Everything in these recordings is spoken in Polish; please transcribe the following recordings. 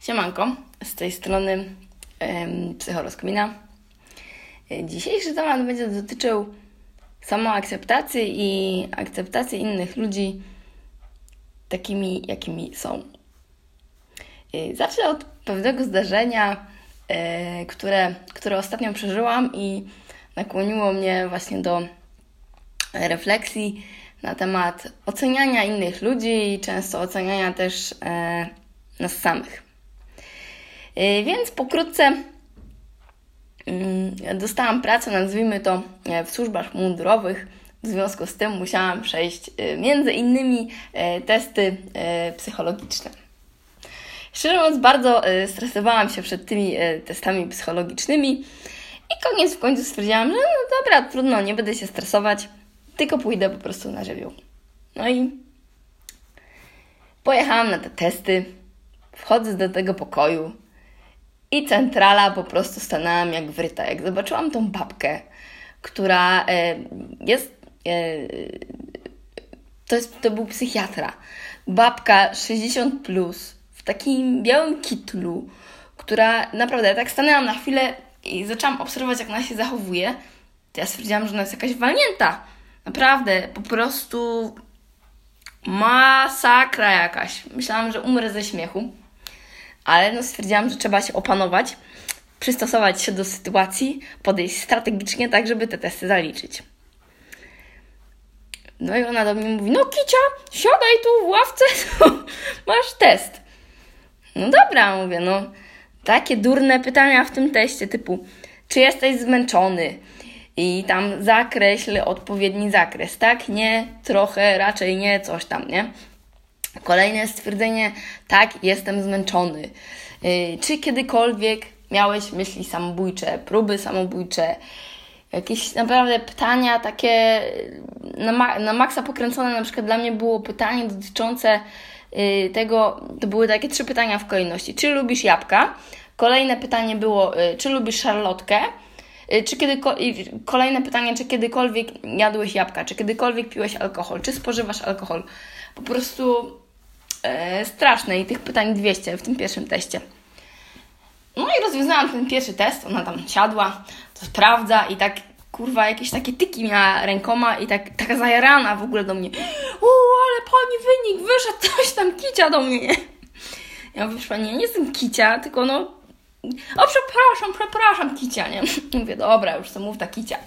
Siemanko, z tej strony Psychoroskmina. Dzisiejszy temat będzie dotyczył samoakceptacji i akceptacji innych ludzi takimi, jakimi są. Zacznę od pewnego zdarzenia, e, które, które ostatnio przeżyłam i nakłoniło mnie właśnie do refleksji na temat oceniania innych ludzi i często oceniania też e, nas samych. E, więc pokrótce mm, dostałam pracę, nazwijmy to, e, w służbach mundurowych. W związku z tym musiałam przejść e, między innymi testy psychologiczne. Szczerze mówiąc, bardzo stresowałam się przed tymi testami psychologicznymi i koniec w końcu stwierdziłam, że no dobra, trudno, nie będę się stresować, tylko pójdę po prostu na żywioł. No i pojechałam na te testy, wchodzę do tego pokoju, i centrala po prostu stanęłam jak wryta. Jak zobaczyłam tą babkę, która e, jest. E, to, jest, to był psychiatra. Babka 60 plus, w takim białym kitlu, która naprawdę, ja tak stanęłam na chwilę i zaczęłam obserwować, jak ona się zachowuje. To ja stwierdziłam, że ona jest jakaś walnięta. Naprawdę, po prostu masakra jakaś. Myślałam, że umrę ze śmiechu ale no stwierdziłam, że trzeba się opanować, przystosować się do sytuacji, podejść strategicznie, tak żeby te testy zaliczyć. No i ona do mnie mówi, no Kicia, siadaj tu w ławce, masz test. No dobra, mówię, no takie durne pytania w tym teście typu, czy jesteś zmęczony? I tam zakreśl odpowiedni zakres, tak? Nie, trochę, raczej nie, coś tam, nie? Kolejne stwierdzenie, tak, jestem zmęczony. Y, czy kiedykolwiek miałeś myśli samobójcze, próby samobójcze, jakieś naprawdę pytania takie na, ma na maksa pokręcone, na przykład dla mnie było pytanie dotyczące y, tego, to były takie trzy pytania w kolejności. Czy lubisz jabłka? Kolejne pytanie było, y, czy lubisz szarlotkę? Czy kiedy, kolejne pytanie, czy kiedykolwiek jadłeś jabłka, czy kiedykolwiek piłeś alkohol, czy spożywasz alkohol? Po prostu e, straszne i tych pytań 200 w tym pierwszym teście. No i rozwiązałam ten pierwszy test, ona tam siadła, to sprawdza i tak kurwa jakieś takie tyki miała rękoma i tak, taka zajarana w ogóle do mnie. O, ale pani wynik, wyszedł coś tam kicia do mnie, nie? Ja mówię, pani, ja nie jestem kicia, tylko no... O, przepraszam, przepraszam, kicia, nie? Mówię, dobra, już to mów ta kicia.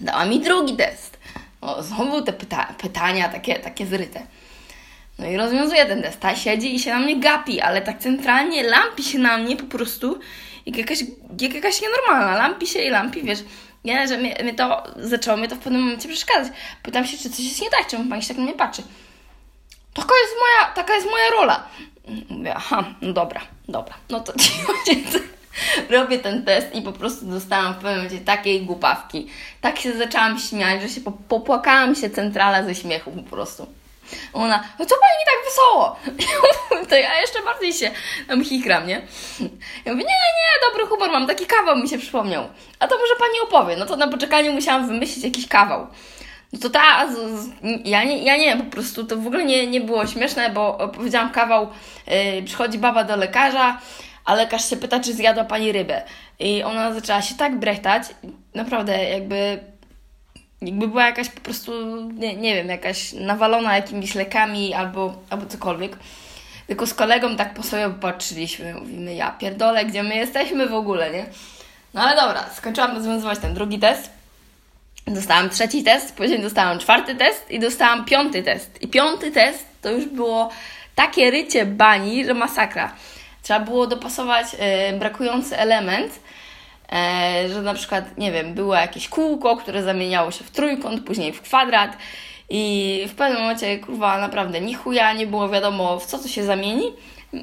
Dała mi drugi test. O, znowu te pyta pytania takie, takie zryte. No i rozwiązuje ten test. Ta siedzi i się na mnie gapi, ale tak centralnie lampi się na mnie po prostu jak jakaś, jak jakaś nienormalna. Lampi się i lampi, wiesz. Nie, że mnie, mnie to zaczęło mnie to w pewnym momencie przeszkadzać. Pytam się, czy coś jest nie tak, czemu pani się tak na mnie patrzy. Taka jest moja, taka jest moja rola. Mówię, aha, no dobra, dobra. No to ci robię ten test i po prostu dostałam w pewnym momencie takiej głupawki. Tak się zaczęłam śmiać, że się popłakałam się centrala ze śmiechu po prostu. Ona, no co pani tak wesoło? to ja jeszcze bardziej się tam chichram, nie? Ja mówię, nie, nie, dobry humor mam, taki kawał mi się przypomniał. A to może pani opowie. No to na poczekaniu musiałam wymyślić jakiś kawał. No to ta, ja nie, ja nie po prostu to w ogóle nie, nie było śmieszne, bo powiedziałam kawał, yy, przychodzi baba do lekarza, a lekarz się pyta, czy zjadła pani rybę. I ona zaczęła się tak brechtać, naprawdę jakby jakby była jakaś po prostu, nie, nie wiem, jakaś nawalona jakimiś lekami albo, albo cokolwiek. Tylko z kolegą tak po sobie patrzyliśmy, mówimy, ja pierdolę, gdzie my jesteśmy w ogóle, nie? No ale dobra, skończyłam rozwiązywać ten drugi test. Dostałam trzeci test, później dostałam czwarty test i dostałam piąty test. I piąty test to już było takie rycie bani, że masakra. Trzeba było dopasować yy, brakujący element że na przykład, nie wiem, było jakieś kółko, które zamieniało się w trójkąt, później w kwadrat i w pewnym momencie, kurwa, naprawdę ni chuja, nie było wiadomo, w co to się zamieni,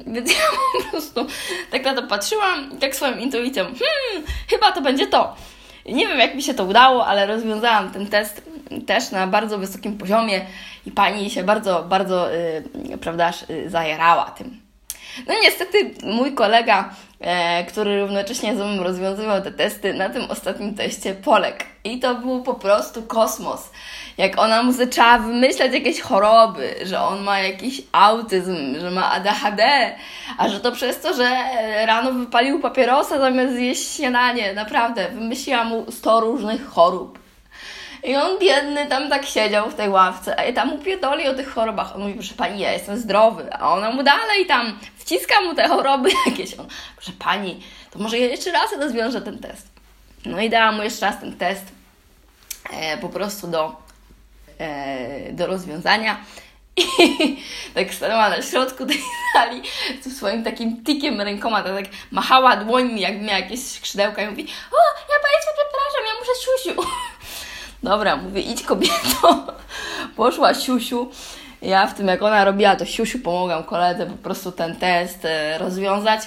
więc ja po prostu tak na to patrzyłam tak swoją intuicją, hmm, chyba to będzie to. Nie wiem, jak mi się to udało, ale rozwiązałam ten test też na bardzo wysokim poziomie i pani się bardzo, bardzo, yy, prawdaż, yy, tym. No niestety mój kolega e, który równocześnie ze mną rozwiązywał te testy, na tym ostatnim teście Polek. I to był po prostu kosmos. Jak ona mu zaczęła wymyślać jakieś choroby, że on ma jakiś autyzm, że ma ADHD, a że to przez to, że rano wypalił papierosa zamiast zjeść śniadanie. Naprawdę, wymyśliła mu 100 różnych chorób. I on biedny tam tak siedział w tej ławce, a ja tam upierdoli o tych chorobach. On mówi, proszę pani, ja jestem zdrowy, a ona mu dalej tam wciska mu te choroby jakieś. On, proszę pani, to może ja jeszcze raz rozwiążę ten test. No i dałam mu jeszcze raz ten test e, po prostu do, e, do rozwiązania. I tak stanęła na środku tej sali z swoim takim tikiem rękoma, tak, tak machała dłońmi, jakby miała jakieś skrzydełka i mówi o, ja Państwa przepraszam, ja muszę siusiu. Dobra, mówię, idź kobieto. Poszła siusiu. Ja w tym, jak ona robiła, to siusiu pomogłam koledze po prostu ten test e, rozwiązać.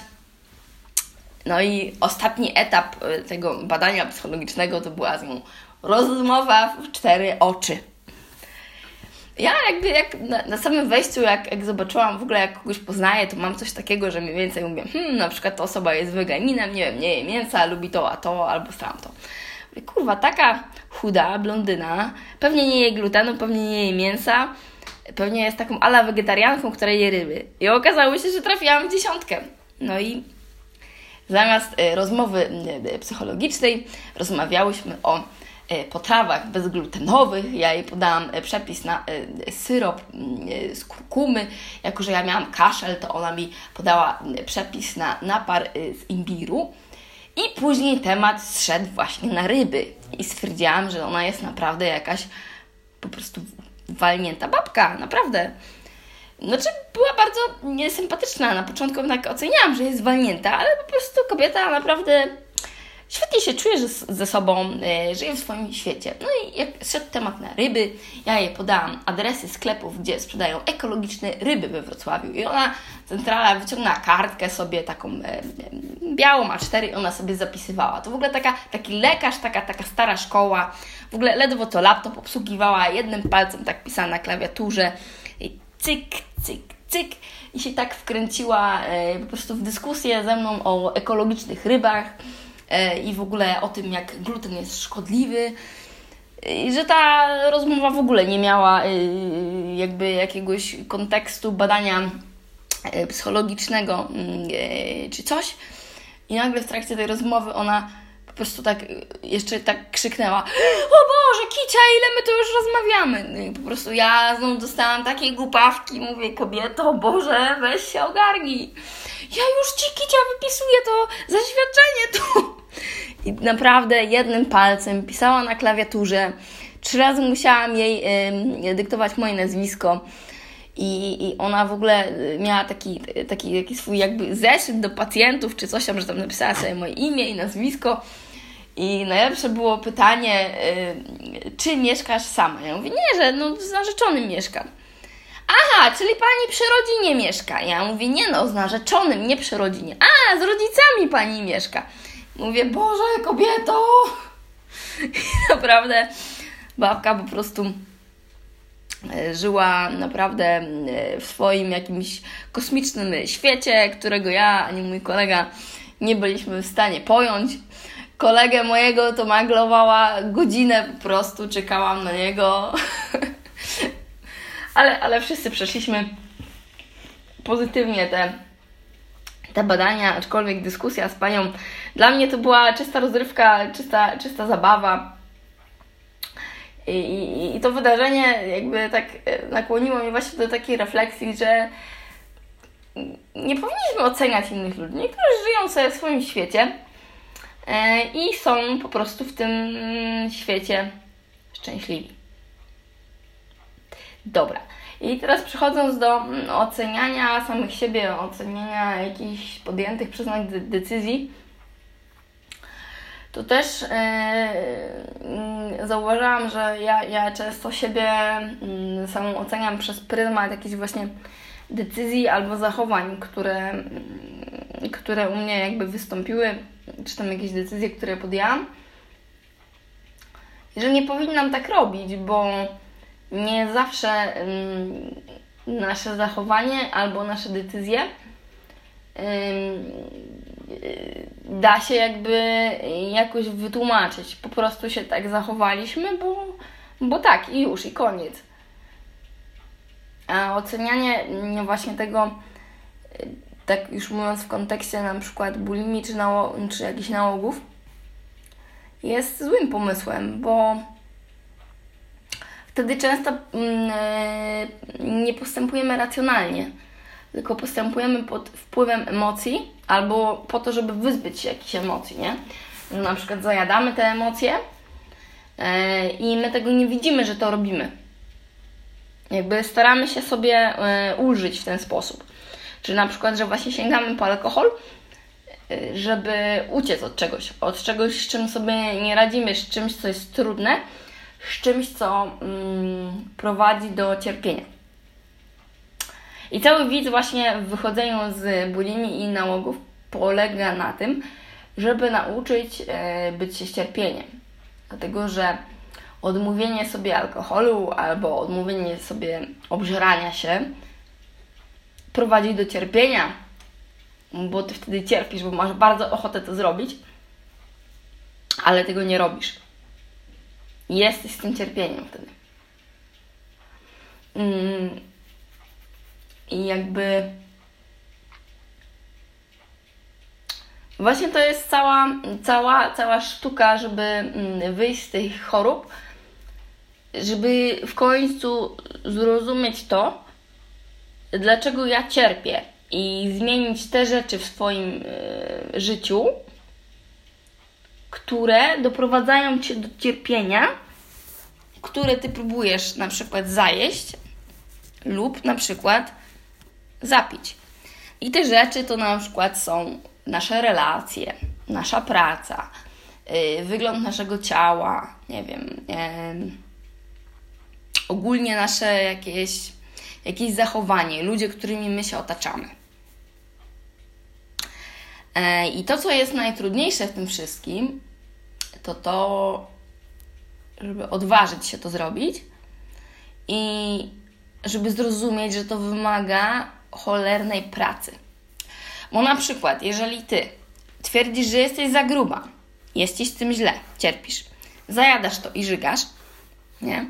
No i ostatni etap e, tego badania psychologicznego to była z nią rozmowa w cztery oczy. Ja jakby jak na, na, samym wejściu, jak, jak zobaczyłam w ogóle, jak kogoś poznaję, to mam coś takiego, że mniej więcej mówię, hmm, na przykład ta osoba jest weganinem, nie wiem, nie je mięsa, lubi to, a to, albo tamto. Kurwa, taka chuda, blondyna, pewnie nie je glutenu, pewnie nie je mięsa, pewnie jest taką ala wegetarianką, która je ryby. I okazało się, że trafiłam w dziesiątkę. No i zamiast y, rozmowy y, psychologicznej rozmawiałyśmy o y, potrawach bezglutenowych. Ja jej podałam przepis na syrop z kurkumy. Jako, że ja miałam kaszel, to ona mi podała przepis na napar z imbiru. I później temat zszedł właśnie na ryby. I stwierdziłam, że ona jest naprawdę jakaś po prostu walnięta babka, naprawdę. Znaczy, była bardzo niesympatyczna. Na początku tak oceniałam, że jest walnięta, ale po prostu kobieta naprawdę świetnie się czuje ze sobą, e, żyje w swoim świecie. No i jak szedł temat na ryby, ja jej podałam adresy sklepów, gdzie sprzedają ekologiczne ryby we Wrocławiu. I ona, centrala, wyciągnęła kartkę sobie taką e, białą A4 i ona sobie zapisywała. To w ogóle taka, taki lekarz, taka, taka stara szkoła. W ogóle ledwo to laptop obsługiwała, jednym palcem tak pisała na klawiaturze. I cyk, cyk, cyk. I się tak wkręciła e, po prostu w dyskusję ze mną o ekologicznych rybach E, i w ogóle o tym, jak gluten jest szkodliwy. I że ta rozmowa w ogóle nie miała e, jakby jakiegoś kontekstu badania e, psychologicznego mm, czy coś. I nagle w trakcie tej rozmowy ona po prostu tak jeszcze tak krzyknęła O Boże, Kicia, ile my tu już rozmawiamy? No I po prostu ja znowu dostałam takiej głupawki, mówię, kobieto, Boże, weź się ogarnij. Ja już Ci, Kicia, wypisuję to zaświadczenie tu. I naprawdę jednym palcem pisała na klawiaturze. Trzy razy musiałam jej y, dyktować moje nazwisko. I, I ona w ogóle y, miała taki, taki, taki swój jakby zeszyt do pacjentów, czy coś tam, że tam napisała sobie moje imię i nazwisko. I najlepsze było pytanie, y, czy mieszkasz sama? Ja mówię, nie, że no, z narzeczonym mieszkam. Aha, czyli pani przy rodzinie mieszka. Ja mówię, nie no, z narzeczonym, nie przy rodzinie. A, z rodzicami pani mieszka. Mówię, Boże, kobieto! I naprawdę babka po prostu e, żyła naprawdę e, w swoim jakimś kosmicznym świecie, którego ja ani mój kolega nie byliśmy w stanie pojąć. Kolegę mojego to maglowała godzinę po prostu, czekałam na niego. ale, ale wszyscy przeszliśmy pozytywnie te te badania, aczkolwiek dyskusja z panią, dla mnie to była czysta rozrywka, czysta, czysta zabawa. I, i, I to wydarzenie jakby tak e, nakłoniło mnie właśnie do takiej refleksji, że nie powinniśmy oceniać innych ludzi. Niektórzy żyją sobie w swoim świecie e, i są po prostu w tym świecie szczęśliwi. Dobra. I teraz przechodząc do mm, oceniania samych siebie, oceniania jakichś podjętych przez nas decyzji, to też yy, zauważyłam, że ja, ja często siebie yy, samą oceniam przez pryzmat jakichś właśnie decyzji albo zachowań, które, yy, które u mnie jakby wystąpiły, czy tam jakieś decyzje, które podjęłam. Że nie powinnam tak robić, bo nie zawsze nasze zachowanie albo nasze decyzje da się jakby jakoś wytłumaczyć. Po prostu się tak zachowaliśmy, bo, bo tak i już, i koniec. A ocenianie właśnie tego, tak już mówiąc w kontekście na przykład bulimii czy, nało- czy jakichś nałogów, jest złym pomysłem, bo wtedy często mm, e, nie postępujemy racjonalnie, tylko postępujemy pod wpływem emocji albo po to, żeby wyzbyć się jakichś emocji, nie? Że na przykład zajadamy te emocje e, i my tego nie widzimy, że to robimy. Jakby staramy się sobie e, ulżyć w ten sposób. Czy na przykład, że właśnie sięgamy po alkohol, żeby uciec od czegoś, od czegoś, z czym sobie nie radzimy, z czymś, co jest trudne, z czymś, co mm, prowadzi do cierpienia. I cały widz właśnie w wychodzeniu z bulimii i nałogów polega na tym, żeby nauczyć e, być się cierpieniem. Dlatego, że odmówienie sobie alkoholu albo odmówienie sobie obżerania się prowadzi do cierpienia, bo ty wtedy cierpisz, bo masz bardzo ochotę to zrobić, ale tego nie robisz. Jesteś z tym cierpieniem wtedy. Mm. I jakby. Właśnie to jest cała, cała, cała sztuka, żeby mm, wyjść z tych chorób, żeby w końcu zrozumieć to, dlaczego ja cierpię i zmienić te rzeczy w swoim y, życiu, które doprowadzają cię do cierpienia, które ty próbujesz na przykład zajeść lub na przykład zapić. I te rzeczy to na przykład są nasze relacje, nasza praca, yy, wygląd naszego ciała, nie wiem, yy, ogólnie nasze jakieś, jakieś zachowanie, ludzie, którymi my się otaczamy. Yy, I to, co jest najtrudniejsze w tym wszystkim, to to, żeby odważyć się to zrobić i żeby zrozumieć, że to wymaga cholernej pracy. Bo na przykład, jeżeli ty twierdzisz, że jesteś za gruba, jest ci z tym źle, cierpisz, zajadasz to i żygasz, nie?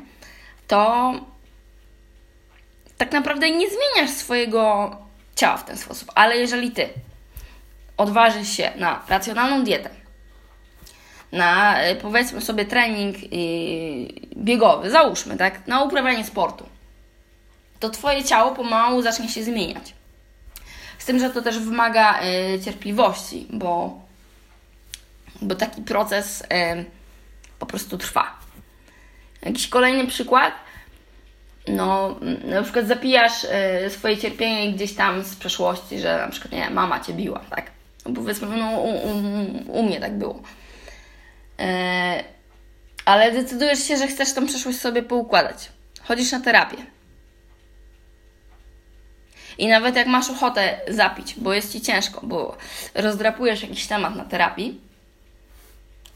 To tak naprawdę nie zmieniasz swojego ciała w ten sposób. Ale jeżeli ty odważysz się na racjonalną dietę, na e, powiedzmy sobie trening biegowy, załóżmy, tak, na uprawianie sportu, to Twoje ciało pomału zacznie się zmieniać. Z tym, że to też wymaga y, cierpliwości, bo, bo taki proces y, po prostu trwa. Jakiś kolejny przykład. No, na przykład zapijasz y, swoje cierpienie gdzieś tam z przeszłości, że na przykład, nie mama cię biła, tak? No, powiedzmy, no, u, u, u mnie tak było. ale decydujesz się, że chcesz tą przeszłość sobie poukładać. Chodzisz na terapię i nawet jak masz ochotę zapić, bo jest ci ciężko, bo rozdrapujesz jakiś temat na terapii,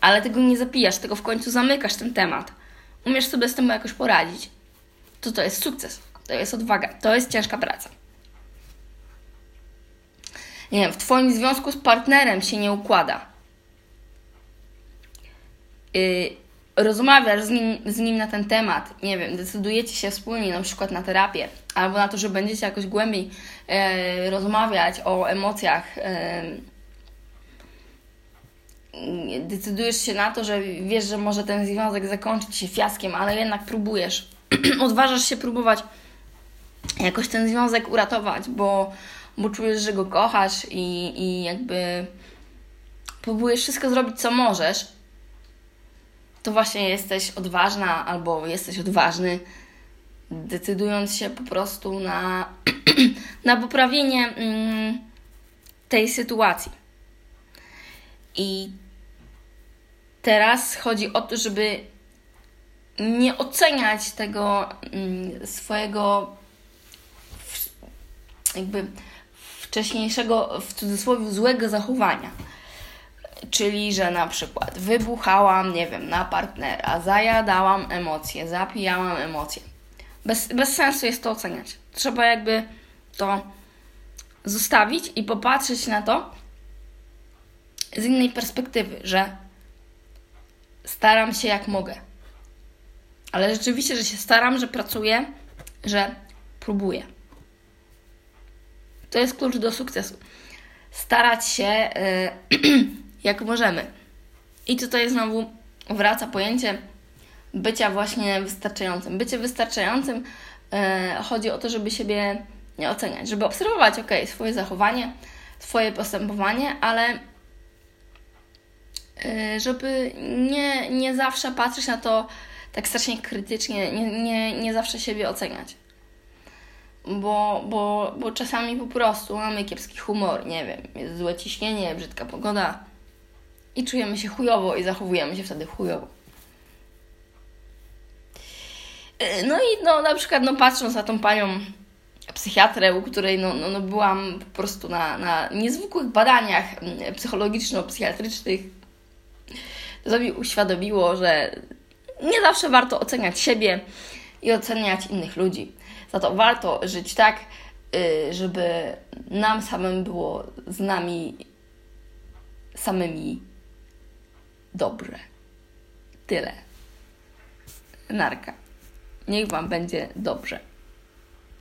ale tego nie zapijasz, tego w końcu zamykasz ten temat, umiesz sobie z tym jakoś poradzić, to to jest sukces, to jest odwaga, to jest ciężka praca. Nie wiem, w Twoim związku z partnerem się nie układa. Yy, rozmawiasz z nim, z nim na ten temat, nie wiem, decydujecie się wspólnie na przykład na terapię, albo na to, że będziecie jakoś głębiej e, rozmawiać o emocjach, e, decydujesz się na to, że wiesz, że może ten związek zakończyć się fiaskiem, ale jednak próbujesz, odważasz się próbować jakoś ten związek uratować, bo, bo czujesz, że go kochasz i, i jakby próbujesz wszystko zrobić, co możesz, to właśnie jesteś odważna albo jesteś odważny, decydując się po prostu na, na poprawienie mm, tej sytuacji. I teraz chodzi o to, żeby nie oceniać tego mm, swojego jakby wcześniejszego, w cudzysłowie, złego zachowania Czyli, że na przykład wybuchałam, nie wiem, na partnera, zajadałam emocje, zapijałam emocje. Bez, bez sensu jest to oceniać. Trzeba jakby to zostawić i popatrzeć na to z innej perspektywy, że staram się jak mogę. Ale rzeczywiście, że się staram, że pracuję, że próbuję. To jest klucz do sukcesu. Starać się yy, jak możemy. I tutaj znowu wraca pojęcie bycia właśnie wystarczającym. Bycie wystarczającym yy, chodzi o to, żeby siebie nie oceniać, żeby obserwować, ok, swoje zachowanie, swoje postępowanie, ale yy, żeby nie, nie zawsze patrzeć na to tak strasznie krytycznie, nie, nie, nie zawsze siebie oceniać. Bo, bo, bo czasami po prostu mamy kiepski humor, nie wiem, jest złe ciśnienie, brzydka pogoda i czujemy się chujowo i zachowujemy się wtedy chujowo. Y, no i no, na przykład no, patrząc na tą panią psychiatrę, u której no, no, no byłam po prostu na, na niezwykłych badaniach mm, psychologiczno-psychiatrycznych, to mi uświadomiło, że nie zawsze warto oceniać siebie i oceniać innych ludzi. Za to warto żyć tak, y, żeby nam samym było z nami samymi dobrze. Tyle. Narka. Niech Wam będzie dobrze.